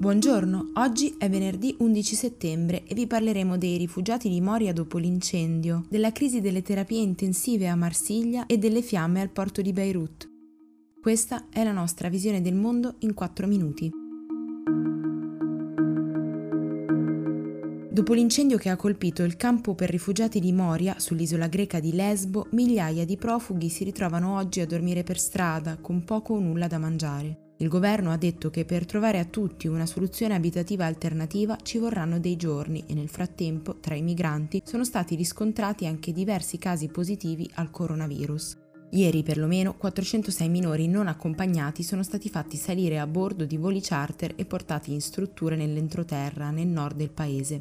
Buongiorno, oggi è venerdì 11 settembre e vi parleremo dei rifugiati di Moria dopo l'incendio, della crisi delle terapie intensive a Marsiglia e delle fiamme al porto di Beirut. Questa è la nostra visione del mondo in 4 minuti. Dopo l'incendio che ha colpito il campo per rifugiati di Moria, sull'isola greca di Lesbo, migliaia di profughi si ritrovano oggi a dormire per strada, con poco o nulla da mangiare. Il governo ha detto che per trovare a tutti una soluzione abitativa alternativa ci vorranno dei giorni e nel frattempo tra i migranti sono stati riscontrati anche diversi casi positivi al coronavirus. Ieri perlomeno 406 minori non accompagnati sono stati fatti salire a bordo di voli charter e portati in strutture nell'entroterra nel nord del paese.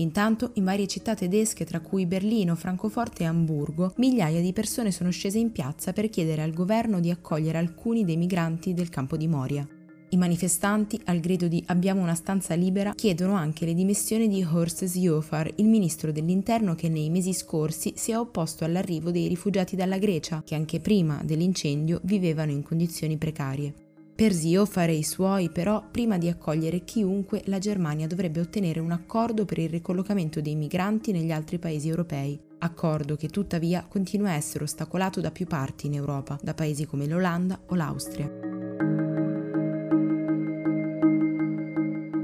Intanto, in varie città tedesche, tra cui Berlino, Francoforte e Amburgo, migliaia di persone sono scese in piazza per chiedere al governo di accogliere alcuni dei migranti del campo di Moria. I manifestanti, al grido di Abbiamo una stanza libera, chiedono anche le dimissioni di Horst Seehofer, il ministro dell'interno che nei mesi scorsi si è opposto all'arrivo dei rifugiati dalla Grecia, che anche prima dell'incendio vivevano in condizioni precarie. Per Zio fare i suoi, però, prima di accogliere chiunque, la Germania dovrebbe ottenere un accordo per il ricollocamento dei migranti negli altri paesi europei. Accordo che tuttavia continua a essere ostacolato da più parti in Europa, da paesi come l'Olanda o l'Austria.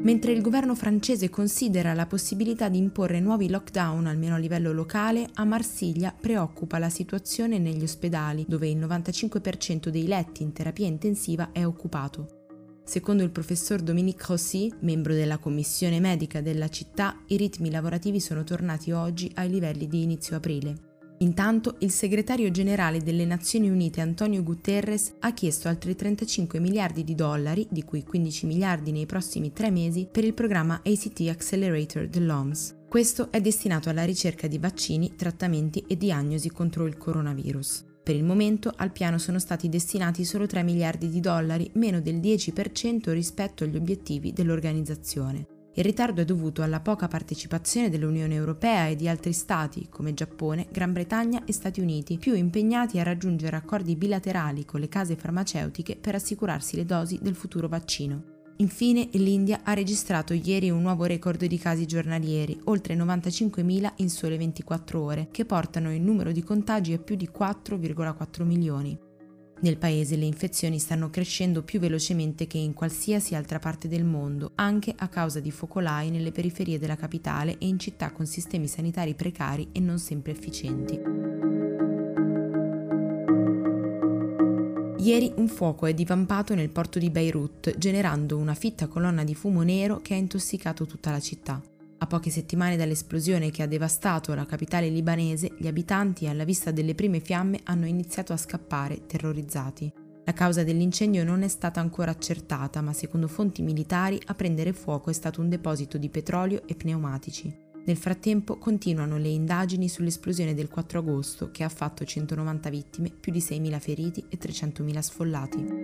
Mentre il governo francese considera la possibilità di imporre nuovi lockdown almeno a livello locale, a Marsiglia preoccupa la situazione negli ospedali, dove il 95% dei letti in terapia intensiva è occupato. Secondo il professor Dominique Rossi, membro della commissione medica della città, i ritmi lavorativi sono tornati oggi ai livelli di inizio aprile. Intanto il segretario generale delle Nazioni Unite Antonio Guterres ha chiesto altri 35 miliardi di dollari, di cui 15 miliardi nei prossimi tre mesi, per il programma ACT Accelerator dell'OMS. Questo è destinato alla ricerca di vaccini, trattamenti e diagnosi contro il coronavirus. Per il momento al piano sono stati destinati solo 3 miliardi di dollari, meno del 10% rispetto agli obiettivi dell'organizzazione. Il ritardo è dovuto alla poca partecipazione dell'Unione Europea e di altri stati come Giappone, Gran Bretagna e Stati Uniti, più impegnati a raggiungere accordi bilaterali con le case farmaceutiche per assicurarsi le dosi del futuro vaccino. Infine, l'India ha registrato ieri un nuovo record di casi giornalieri, oltre 95.000 in sole 24 ore, che portano il numero di contagi a più di 4,4 milioni. Nel paese le infezioni stanno crescendo più velocemente che in qualsiasi altra parte del mondo, anche a causa di focolai nelle periferie della capitale e in città con sistemi sanitari precari e non sempre efficienti. Ieri un fuoco è divampato nel porto di Beirut, generando una fitta colonna di fumo nero che ha intossicato tutta la città. A poche settimane dall'esplosione che ha devastato la capitale libanese, gli abitanti, alla vista delle prime fiamme, hanno iniziato a scappare, terrorizzati. La causa dell'incendio non è stata ancora accertata, ma secondo fonti militari a prendere fuoco è stato un deposito di petrolio e pneumatici. Nel frattempo continuano le indagini sull'esplosione del 4 agosto che ha fatto 190 vittime, più di 6.000 feriti e 300.000 sfollati.